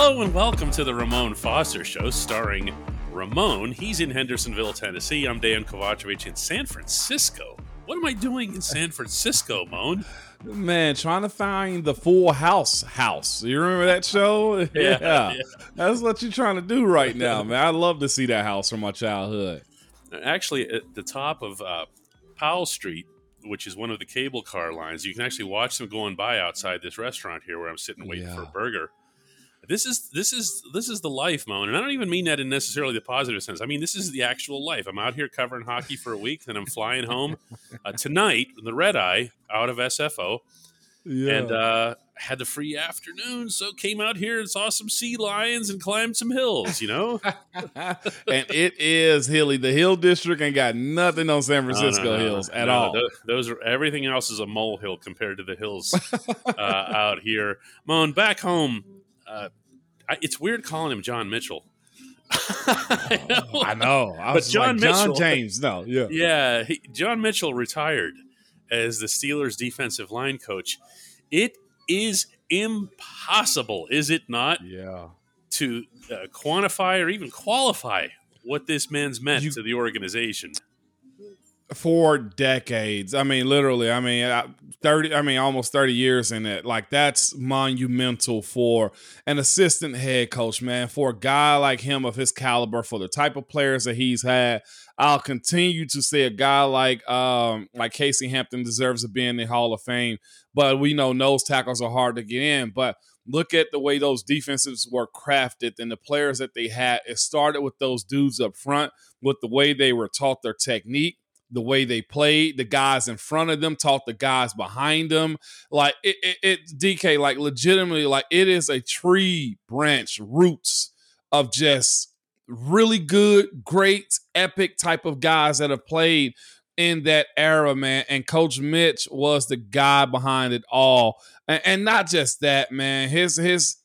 Hello and welcome to the Ramon Foster Show, starring Ramon. He's in Hendersonville, Tennessee. I'm Dejan Kovacevic in San Francisco. What am I doing in San Francisco, Moan? Man, trying to find the Full House house. You remember that show? yeah, yeah. That's what you're trying to do right now, man. I love to see that house from my childhood. Actually, at the top of uh, Powell Street, which is one of the cable car lines, you can actually watch them going by outside this restaurant here where I'm sitting waiting yeah. for a burger this is this is this is the life, Moan, and I don't even mean that in necessarily the positive sense. I mean this is the actual life. I'm out here covering hockey for a week, then I'm flying home uh, tonight, in the red eye out of SFO, yeah. and uh, had the free afternoon, so came out here and saw some sea lions and climbed some hills. You know, and it is hilly. The Hill District ain't got nothing on San Francisco no, no, no, hills at all. Those are everything else is a molehill compared to the hills uh, out here. Moan, back home uh, I, it's weird calling him John Mitchell. I know, I know. I but John like, Mitchell, John James, no, yeah, yeah. He, John Mitchell retired as the Steelers' defensive line coach. It is impossible, is it not? Yeah. To uh, quantify or even qualify what this man's meant you, to the organization for decades. I mean, literally. I mean, thirty. I mean, almost thirty years in it. Like that's monumental for an assistant head coach, man. For a guy like him of his caliber, for the type of players that he's had, I'll continue to say a guy like um like Casey Hampton deserves to be in the Hall of Fame. But we know nose tackles are hard to get in. But look at the way those defenses were crafted and the players that they had. It started with those dudes up front, with the way they were taught their technique the way they played, the guys in front of them taught the guys behind them. Like it, it, it, DK, like legitimately, like it is a tree branch roots of just really good, great, epic type of guys that have played in that era, man. And Coach Mitch was the guy behind it all, and, and not just that, man. His his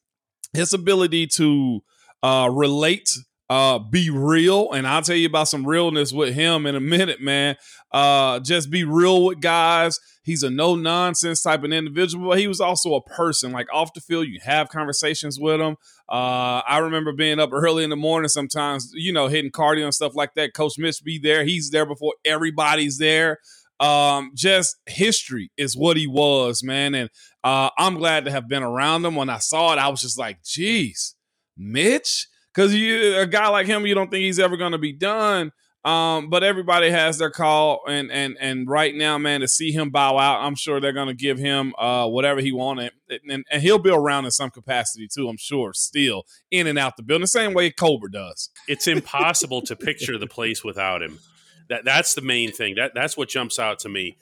his ability to uh, relate uh, be real, and I'll tell you about some realness with him in a minute, man. Uh, just be real with guys. He's a no nonsense type of individual, but he was also a person. Like off the field, you have conversations with him. Uh, I remember being up early in the morning sometimes, you know, hitting cardio and stuff like that. Coach Mitch be there. He's there before everybody's there. Um, just history is what he was, man. And uh, I'm glad to have been around him. When I saw it, I was just like, geez, Mitch because you a guy like him, you don't think he's ever going to be done. Um, but everybody has their call, and and and right now, man, to see him bow out, I'm sure they're going to give him uh, whatever he wanted, and, and he'll be around in some capacity too. I'm sure, still in and out the building, the same way Colbert does. It's impossible to picture the place without him. That that's the main thing. That that's what jumps out to me.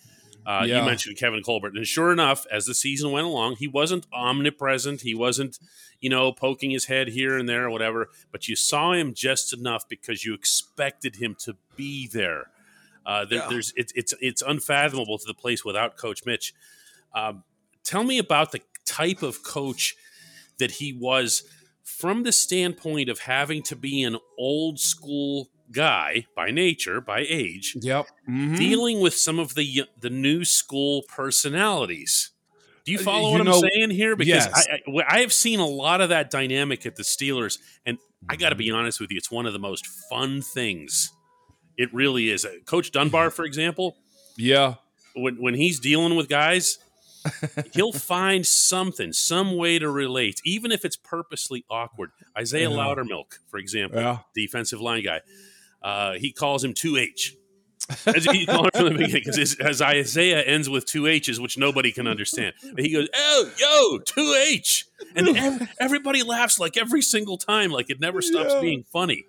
Uh, yeah. You mentioned Kevin Colbert, and sure enough, as the season went along, he wasn't omnipresent. He wasn't, you know, poking his head here and there or whatever. But you saw him just enough because you expected him to be there. Uh, there yeah. There's it's it's it's unfathomable to the place without Coach Mitch. Um, tell me about the type of coach that he was from the standpoint of having to be an old school guy by nature, by age. Yep. Mm-hmm. Dealing with some of the the new school personalities. Do you uh, follow you what know, I'm saying here? Because yes. I, I, I, have seen a lot of that dynamic at the Steelers, and I got to be honest with you, it's one of the most fun things. It really is. Uh, Coach Dunbar, for example. Yeah. When when he's dealing with guys, he'll find something, some way to relate, even if it's purposely awkward. Isaiah yeah. Loudermilk, for example, yeah. defensive line guy uh, he calls him 2H. As he called him from the beginning, because as Isaiah ends with two H's, which nobody can understand. But he goes, "Oh, yo, two H," and ev- everybody laughs like every single time, like it never stops yeah. being funny.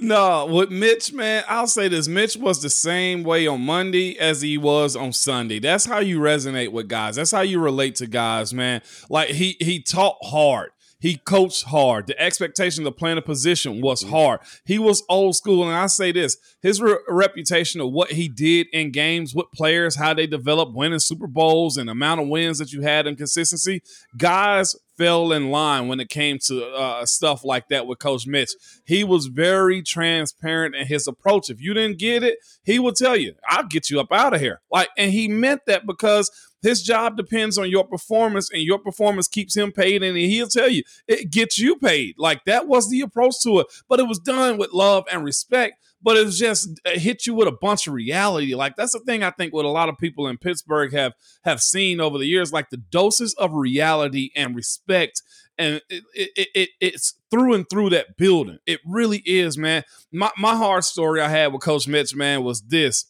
No, with Mitch, man, I'll say this: Mitch was the same way on Monday as he was on Sunday. That's how you resonate with guys. That's how you relate to guys, man. Like he he taught hard. He coached hard. The expectation of playing a position was mm-hmm. hard. He was old school. And I say this his re- reputation of what he did in games with players, how they developed winning Super Bowls and amount of wins that you had and consistency, guys fell in line when it came to uh, stuff like that with Coach Mitch. He was very transparent in his approach. If you didn't get it, he would tell you, "I'll get you up out of here." Like, and he meant that because his job depends on your performance, and your performance keeps him paid, and he'll tell you it gets you paid. Like that was the approach to it, but it was done with love and respect. But it just it hit you with a bunch of reality. Like that's the thing I think what a lot of people in Pittsburgh have have seen over the years, like the doses of reality and respect and it, it, it, it's through and through that building. It really is, man. My my hard story I had with Coach Mitch, man, was this.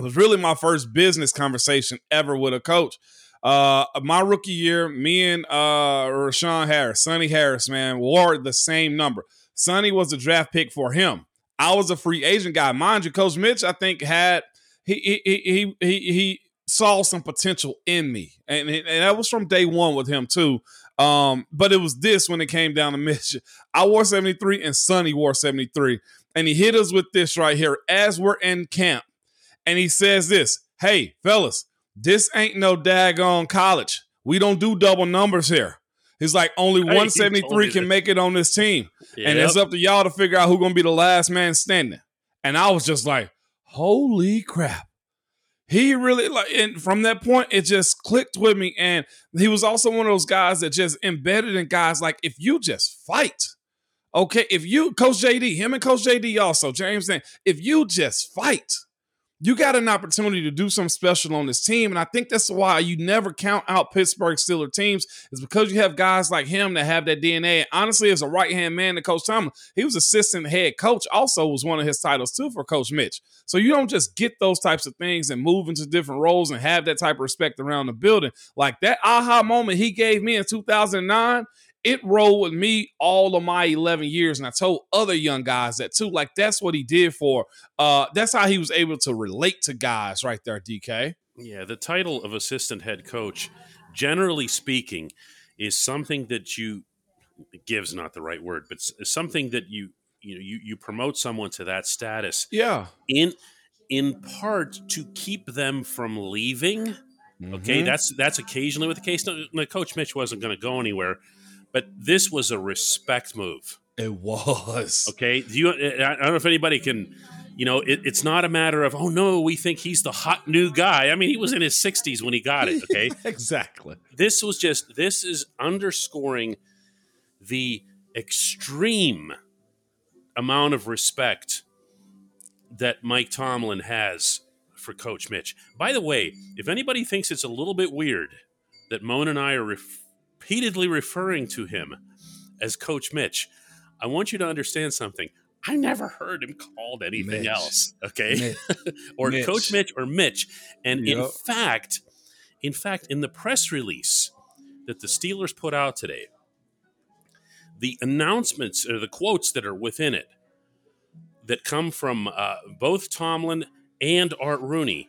It was really my first business conversation ever with a coach. Uh, my rookie year, me and uh, Ra'Shon Harris, Sonny Harris, man, wore the same number. Sonny was a draft pick for him. I was a free agent guy, mind you. Coach Mitch, I think, had he he he he, he saw some potential in me, and, and that was from day one with him too. Um, but it was this when it came down to Mitch. I wore 73 and Sonny wore 73. And he hit us with this right here as we're in camp and he says this Hey, fellas, this ain't no daggone college. We don't do double numbers here. He's like, only 173 can make it on this team. Yep. And it's up to y'all to figure out who's going to be the last man standing. And I was just like, holy crap. He really like, and from that point, it just clicked with me. And he was also one of those guys that just embedded in guys like, if you just fight, okay, if you, Coach JD, him and Coach JD also, James, if you just fight, you got an opportunity to do something special on this team. And I think that's why you never count out Pittsburgh Steelers teams, is because you have guys like him that have that DNA. Honestly, as a right hand man to Coach Tomlin, he was assistant head coach, also was one of his titles too for Coach Mitch. So you don't just get those types of things and move into different roles and have that type of respect around the building. Like that aha moment he gave me in 2009 it rolled with me all of my 11 years and i told other young guys that too like that's what he did for uh that's how he was able to relate to guys right there dk yeah the title of assistant head coach generally speaking is something that you gives not the right word but something that you you know you, you promote someone to that status yeah. in in part to keep them from leaving. Okay mm-hmm. that's that's occasionally with the case no, coach mitch wasn't going to go anywhere but this was a respect move. It was. Okay. Do you, I don't know if anybody can, you know, it, it's not a matter of, oh no, we think he's the hot new guy. I mean, he was in his 60s when he got it. Okay. exactly. This was just, this is underscoring the extreme amount of respect that Mike Tomlin has for Coach Mitch. By the way, if anybody thinks it's a little bit weird that Moan and I are ref- repeatedly referring to him as Coach Mitch. I want you to understand something. I never heard him called anything Mitch. else. Okay. or Mitch. Coach Mitch or Mitch. And yep. in fact, in fact, in the press release that the Steelers put out today, the announcements or the quotes that are within it that come from uh, both Tomlin and Art Rooney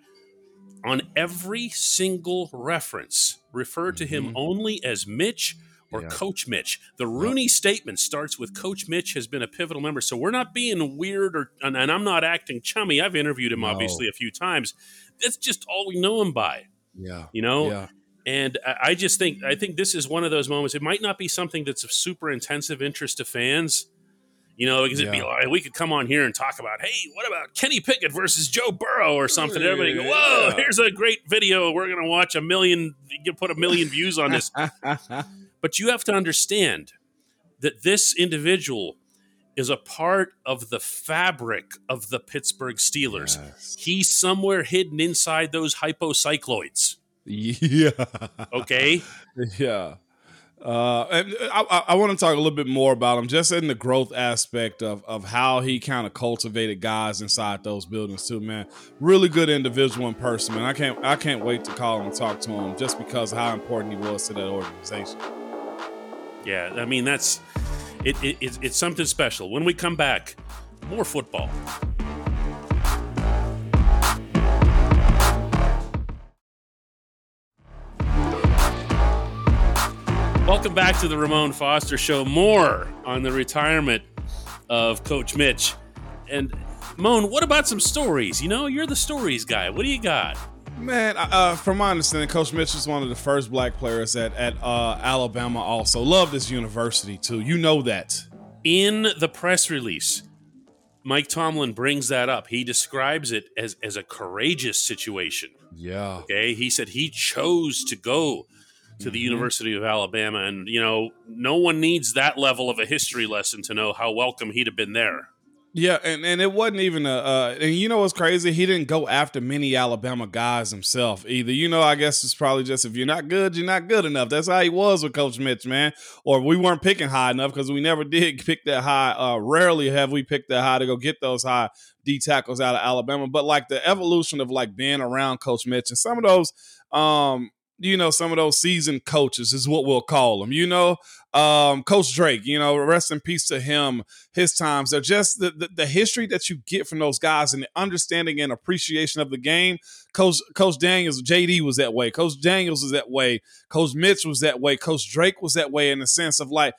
on every single reference refer to him mm-hmm. only as Mitch or yeah. Coach Mitch. The Rooney yep. statement starts with Coach Mitch has been a pivotal member. So we're not being weird or and, and I'm not acting chummy. I've interviewed him no. obviously a few times. That's just all we know him by. Yeah. You know? Yeah. And I just think I think this is one of those moments. It might not be something that's of super intensive interest to fans, you know, because it'd be like we could come on here and talk about, hey, what about Kenny Pickett versus Joe Burrow or something? Everybody go, whoa, yeah. here's a great video. We're gonna watch a million, you put a million views on this. but you have to understand that this individual is a part of the fabric of the Pittsburgh Steelers. Yes. He's somewhere hidden inside those hypocycloids. Yeah. Okay. Yeah. Uh, and I, I want to talk a little bit more about him, just in the growth aspect of of how he kind of cultivated guys inside those buildings too, man. Really good individual and person, man. I can't I can't wait to call him and talk to him just because how important he was to that organization. Yeah, I mean that's it, it it's, it's something special. When we come back, more football. Welcome back to the Ramon Foster Show. More on the retirement of Coach Mitch. And Moan, what about some stories? You know, you're the stories guy. What do you got? Man, uh, from my understanding, Coach Mitch is one of the first black players at at uh, Alabama. Also, love this university too. You know that. In the press release, Mike Tomlin brings that up. He describes it as as a courageous situation. Yeah. Okay. He said he chose to go to the mm-hmm. University of Alabama, and you know, no one needs that level of a history lesson to know how welcome he'd have been there. Yeah, and, and it wasn't even a. Uh, and you know what's crazy? He didn't go after many Alabama guys himself either. You know, I guess it's probably just if you're not good, you're not good enough. That's how he was with Coach Mitch, man. Or we weren't picking high enough because we never did pick that high. Uh, rarely have we picked that high to go get those high D tackles out of Alabama. But like the evolution of like being around Coach Mitch and some of those um you know, some of those seasoned coaches is what we'll call them. You know, um, Coach Drake, you know, rest in peace to him. His times they're just the, the, the history that you get from those guys and the understanding and appreciation of the game. Coach Coach Daniels, JD was that way. Coach Daniels was that way. Coach Mitch was that way. Coach Drake was that way in the sense of like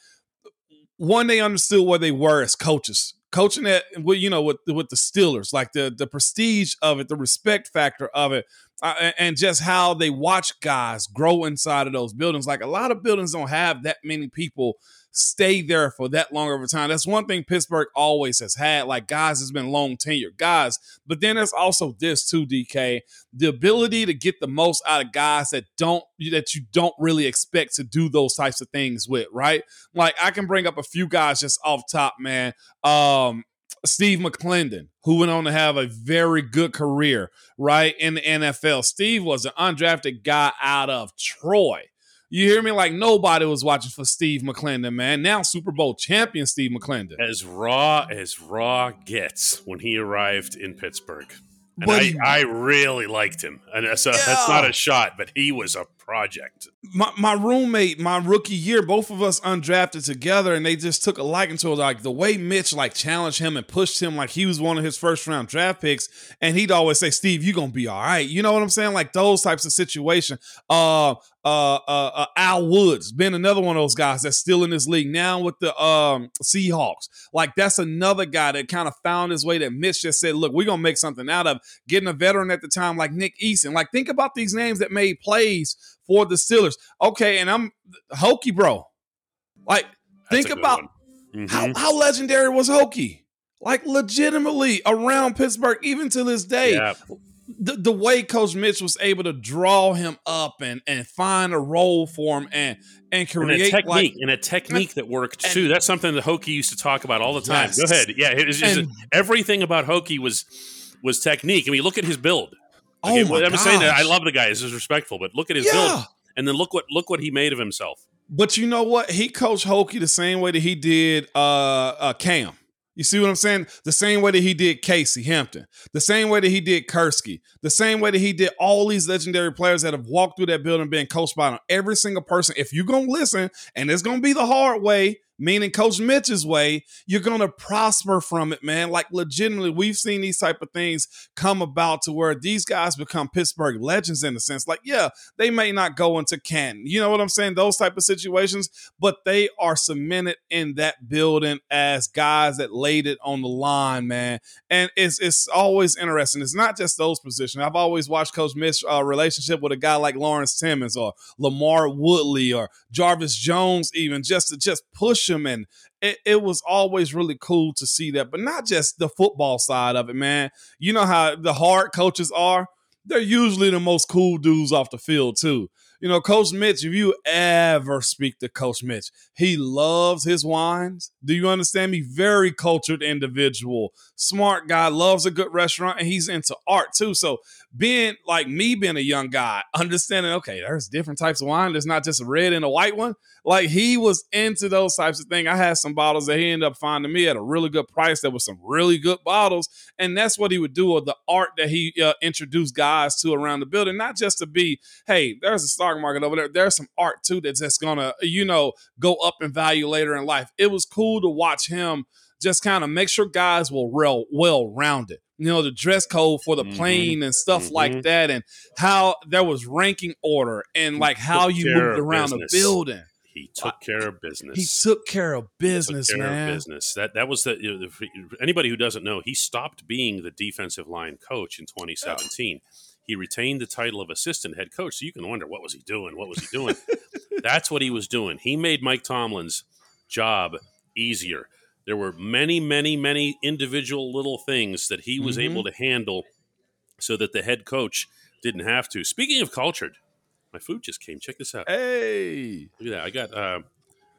one, they understood where they were as coaches coaching at you know with with the Steelers, like the the prestige of it, the respect factor of it, uh, and just how they watch guys grow inside of those buildings. Like a lot of buildings don't have that many people stay there for that long of a time. That's one thing Pittsburgh always has had. Like guys it's been long tenure guys, but then there's also this too, DK, the ability to get the most out of guys that don't that you don't really expect to do those types of things with, right? Like I can bring up a few guys just off top, man. Um, Steve McLendon, who went on to have a very good career, right, in the NFL. Steve was an undrafted guy out of Troy. You hear me? Like nobody was watching for Steve McLendon, man. Now Super Bowl champion Steve McLendon. As raw as raw gets when he arrived in Pittsburgh. And I, I really liked him. And so yeah. that's not a shot, but he was a project. My my roommate, my rookie year, both of us undrafted together, and they just took a liking to it. Like the way Mitch like challenged him and pushed him like he was one of his first round draft picks, and he'd always say, "Steve, you gonna be all right." You know what I'm saying? Like those types of situation. Uh, uh, uh, uh, Al Woods been another one of those guys that's still in this league now with the um, Seahawks. Like that's another guy that kind of found his way. That Mitch just said, "Look, we're gonna make something out of." Getting a veteran at the time like Nick Eason. Like think about these names that made plays for the Steelers. Okay, and I'm Hokey, bro. Like think about mm-hmm. how how legendary was Hokey. Like legitimately around Pittsburgh, even to this day. Yeah the, the way Coach Mitch was able to draw him up and and find a role for him and and create and a technique like, and a technique that worked and, too. That's something that Hokey used to talk about all the time. Yes. Go ahead. Yeah, it was just, and, everything about Hokey was was technique. I mean, look at his build. Oh my I'm gosh. saying that I love the guy. Is respectful, but look at his yeah. build, and then look what look what he made of himself. But you know what? He coached Hokey the same way that he did uh, uh, Cam. You see what I'm saying? The same way that he did Casey Hampton, the same way that he did Kurski, the same way that he did all these legendary players that have walked through that building being coached by every single person. If you're gonna listen, and it's gonna be the hard way, meaning Coach Mitch's way, you're gonna prosper from it, man. Like legitimately, we've seen these type of things come about to where these guys become Pittsburgh legends in a sense. Like, yeah, they may not go into Canton, you know what I'm saying? Those type of situations, but they are cemented in that building as guys that laid it on the line, man. And it's it's always interesting. It's not just those positions. I've always watched Coach Mitch uh, relationship with a guy like Lawrence Timmons or LaMarr Woodley or Jarvis Jones, even just to just push and it, it was always really cool to see that. But not just the football side of it, man. You know how the hard coaches are? They're usually the most cool dudes off the field, too. You know, Coach Mitch, if you ever speak to Coach Mitch, he loves his wines. Do you understand me? Very cultured individual, smart guy, loves a good restaurant, and he's into art too. So, being like me, being a young guy, understanding, okay, there's different types of wine. There's not just a red and a white one. Like he was into those types of things. I had some bottles that he ended up finding me at a really good price. There was some really good bottles, and that's what he would do. Or the art that he uh, introduced guys to around the building, not just to be, hey, there's a stock market over there. There's some art too that's just gonna, you know, go up in value later in life. It was cool to watch him just kind of make sure guys were real well rounded. You know, the dress code for the mm-hmm. plane and stuff mm-hmm. like that, and how there was ranking order and like how you moved around the building. He took care of business. He took care of business, care man. Of business. That that was the you know, anybody who doesn't know. He stopped being the defensive line coach in 2017. He retained the title of assistant head coach. So you can wonder what was he doing? What was he doing? That's what he was doing. He made Mike Tomlin's job easier. There were many, many, many individual little things that he was mm-hmm. able to handle so that the head coach didn't have to. Speaking of cultured, my food just came. Check this out. Hey, look at that! I got uh,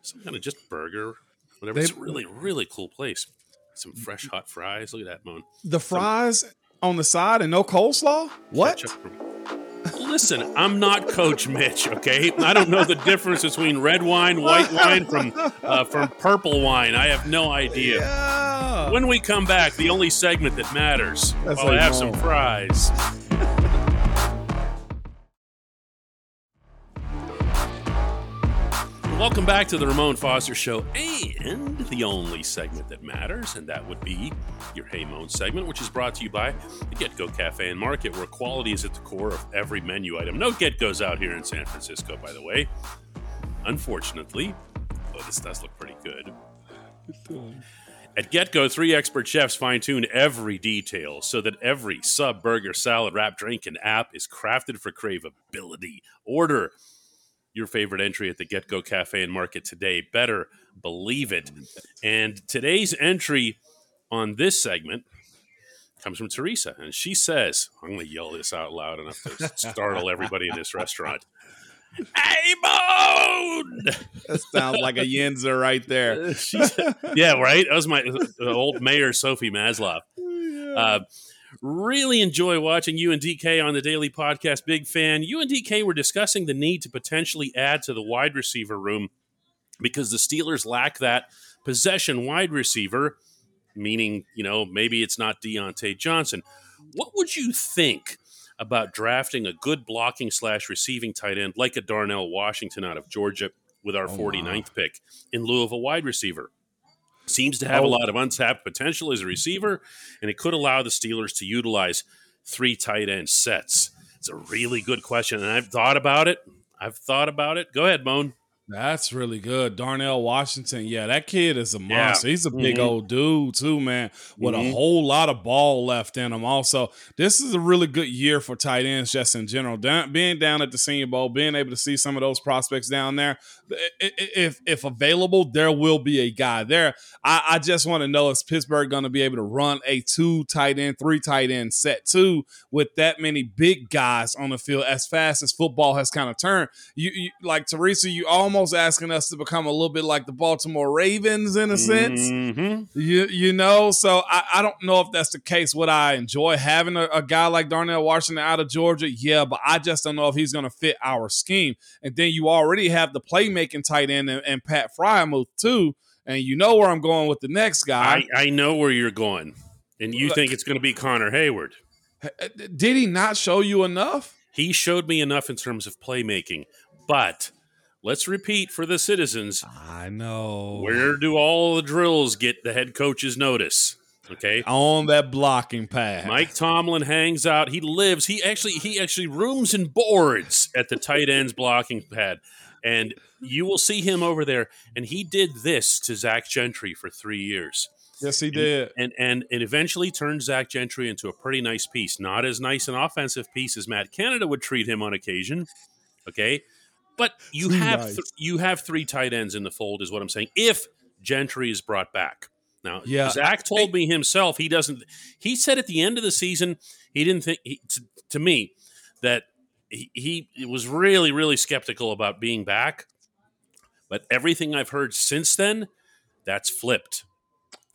some kind of just burger, whatever. They, it's a really, really cool place. Some fresh hot fries. Look at that, Moan. The fries some, on the side and no coleslaw. What? Listen, I'm not Coach Mitch. Okay, I don't know the difference between red wine, white wine from uh, from purple wine. I have no idea. Yeah. When we come back, the only segment that matters. That's I'll have some fries. Welcome back to the Ramon Foster Show and the only segment that matters, and that would be your Hey Moan segment, which is brought to you by the GetGo Cafe and Market, where quality is at the core of every menu item. No Get Goes out here in San Francisco, by the way. Unfortunately, oh, this does look pretty good. At GetGo, three expert chefs fine tune every detail so that every sub, burger, salad, wrap, drink, and app is crafted for craveability. Order your favorite entry at the GetGo Cafe and Market today. Better believe it. And today's entry on this segment comes from Teresa, and she says, "I'm going to yell this out loud enough to startle everybody in this restaurant." Hey, Moan! That sounds like a Yinzer right there. yeah, right. That was my old mayor, Sophie Masloff. Uh, Really enjoy watching you and DK on the daily podcast. Big fan. You and DK were discussing the need to potentially add to the wide receiver room because the Steelers lack that possession wide receiver, meaning, you know, maybe it's not Diontae Johnson. What would you think about drafting a good blocking slash receiving tight end like a Darnell Washington out of Georgia with our oh, 49th wow. pick in lieu of a wide receiver? Seems to have oh. a lot of untapped potential as a receiver, and it could allow the Steelers to utilize three tight end sets. It's a really good question, and I've thought about it. I've thought about it. Go ahead, Moan. That's really good. Darnell Washington. Yeah, that kid is a monster. Yeah. He's a big mm-hmm. old dude, too, man, with mm-hmm. a whole lot of ball left in him. Also, this is a really good year for tight ends just in general. Down, being down at the Senior Bowl, being able to see some of those prospects down there, if if available, there will be a guy there. I, I just want to know is Pittsburgh going to be able to run a two tight end, three tight end set too with that many big guys on the field as fast as football has kind of turned? You, you like Teresa, you almost almost asking us to become a little bit like the Baltimore Ravens in a sense. Mm-hmm. You you know, so I, I don't know if that's the case. Would I enjoy having a, a, guy like Darnell Washington out of Georgia? Yeah, but I just don't know if he's going to fit our scheme. And then you already have the playmaking tight end and, and Pat Freiermuth too. And you know where I'm going with the next guy. I, I know where you're going, and you think it's going to be Connor Heyward. Uh, did he not show you enough? He showed me enough in terms of playmaking, but let's repeat for the citizens. I know. Where do all the drills get the head coach's notice? Okay. On that blocking pad. Mike Tomlin hangs out. He lives. He actually he actually rooms and boards at the tight ends blocking pad. And you will see him over there. And he did this to Zach Gentry for three years. Yes, he and, did. And and it eventually turned Zach Gentry into a pretty nice piece. Not as nice an offensive piece as Matt Canada would treat him on occasion. Okay. But you three have th- you have three tight ends in the fold, is what I'm saying. If Gentry is brought back, now yeah, Zach told I, me himself he doesn't. He said at the end of the season he didn't think he, to, to, me that he, he was really really skeptical about being back. But everything I've heard since then, that's flipped.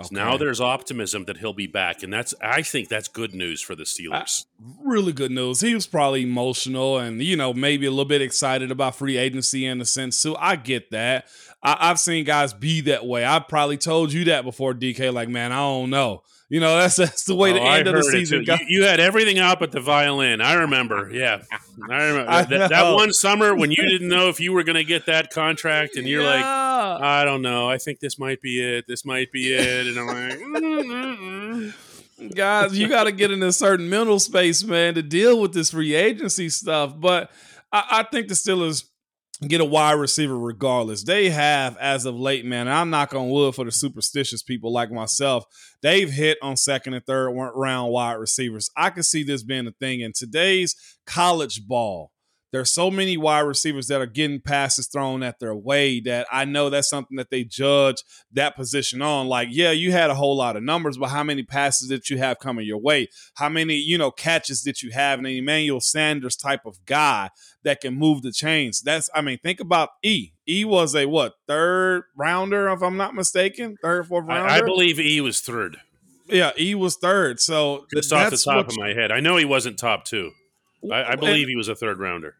Okay. Now there's optimism that he'll be back, and that's I think that's good news for the Steelers. Uh, really good news. He was probably emotional, and you know maybe a little bit excited about free agency in a sense too. I get that. I, have seen guys be that way. I probably told you that before, DK. Like, man, I don't know. You know, that's that's the way oh, the end of the season. You, you, had everything out but the violin. I remember. Yeah, I remember I that, that, one summer when you didn't know if you were going to get that contract, and you're yeah. like, I don't know. I think this might be it. This might be it. And I'm like, guys, you got to get in a certain mental space, man, to deal with this free agency stuff. But I, I think the Steelers get a wide receiver regardless. They have, as of late, man, and I'm not on wood for the superstitious people like myself. They've hit on second and third round wide receivers. I can see this being a thing in today's college ball there's so many wide receivers that are getting passes thrown at their way that I know that's something that they judge that position on. Like, yeah, you had a whole lot of numbers, but how many passes did you have coming your way? How many, you know, catches did you have? And an Emmanuel Sanders type of guy that can move the chains. That's, I mean, think about E. E was a what third rounder, if I'm not mistaken, third, fourth rounder. I, I believe E was third. Yeah, E was third. So just off the top of my head, I know he wasn't top two. I, I believe and, he was a third rounder.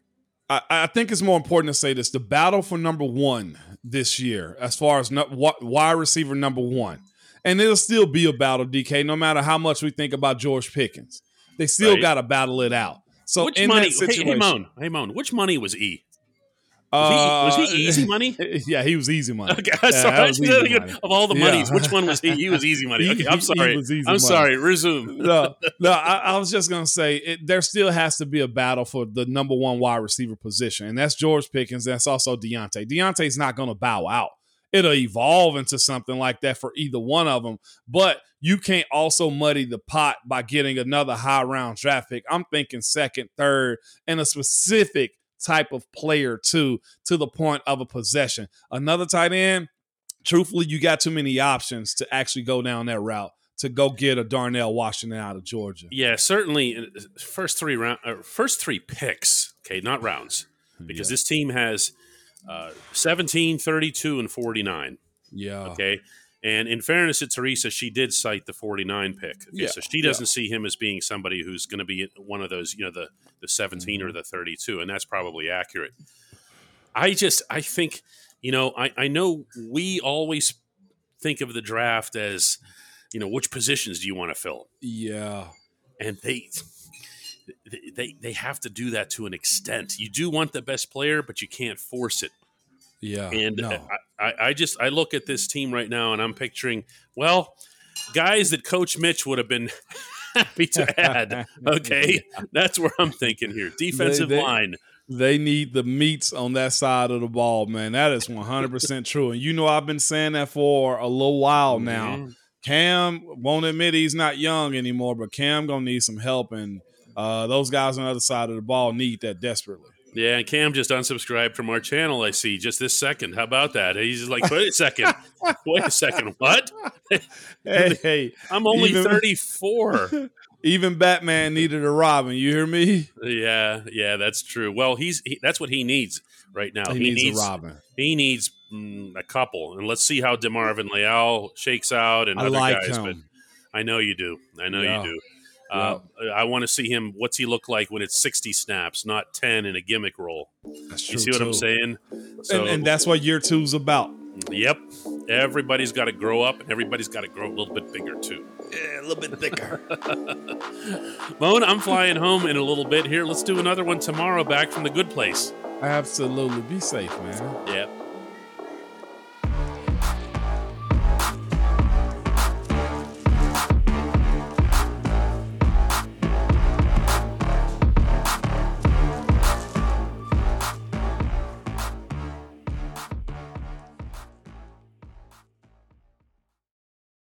I, I, think it's more important to say this: the battle for number one this year, as far as no, wide receiver number one, and it'll still be a battle, DK. No matter how much we think about George Pickens, they still right. got to battle it out. So which money? Hey, hey, Moan, hey Moan, which money was E? Was, he, was he, uh, easy money? Yeah, he was easy money. Okay, yeah, sorry. Money. Of all the monies, yeah. which one was he? He was easy money. Okay, I'm sorry. I'm money. sorry. Resume. no, no. I, I, was just gonna say it, there still has to be a battle for the number one wide receiver position, and that's George Pickens. That's also Diontae. Diontae's not gonna bow out. It'll evolve into something like that for either one of them, but you can't also muddy the pot by getting another high round draft pick. I'm thinking second, third, and a specific type of player too, to the point of a possession. Another tight end, truthfully, you got too many options to actually go down that route to go get a Darnell Washington out of Georgia. Yeah, certainly. Uh, first three round, uh, first three picks. Okay, not rounds, because yeah. this team has uh, 17, 32, and 49. Yeah. Okay. And in fairness to Teresa, she did cite the 49 pick. Okay, yeah, so she doesn't yeah. see him as being somebody who's going to be one of those, you know, the the 17 mm-hmm. or the 32, and that's probably accurate. I just I think, you know, I, I know we always think of the draft as, you know, which positions do you want to fill? Yeah. And they they they have to do that to an extent. You do want the best player, but you can't force it. Yeah. And no. I, I just I look at this team right now and I'm picturing, well, guys that Coach Mitch would have been happy to add. Okay. That's where I'm thinking here. Defensive they, they, line. They need the meats on that side of the ball, man. That is 100% true. And you know, I've been saying that for a little while now. Mm-hmm. Cam won't admit he's not young anymore, but Cam gonna need some help, and uh, those guys on the other side of the ball need that desperately. Yeah, and Cam just unsubscribed from our channel. I see just this second. How about that? He's like, wait a second, wait a second, what? hey, hey, I'm only even, 34. Even Batman needed a Robin. You hear me? Yeah, yeah, that's true. Well, he's he, that's what he needs right now. He, he needs, needs, a Robin. He needs mm, a couple, and let's see how DeMarvin Leal shakes out and I other like guys. Him. But I know you do. I know yeah. you do. Uh, I want to see him. What's he look like when it's sixty snaps, not ten in a gimmick role? That's. You see what too. I'm saying? So, and, and, that's what year two's about. Yep. Everybody's got to grow up, and everybody's got to grow a little bit bigger too. Yeah, a little bit thicker. Moan, I'm flying home in a little bit here. Let's do another one tomorrow, back from the good place. Absolutely. Be safe, man. Yep.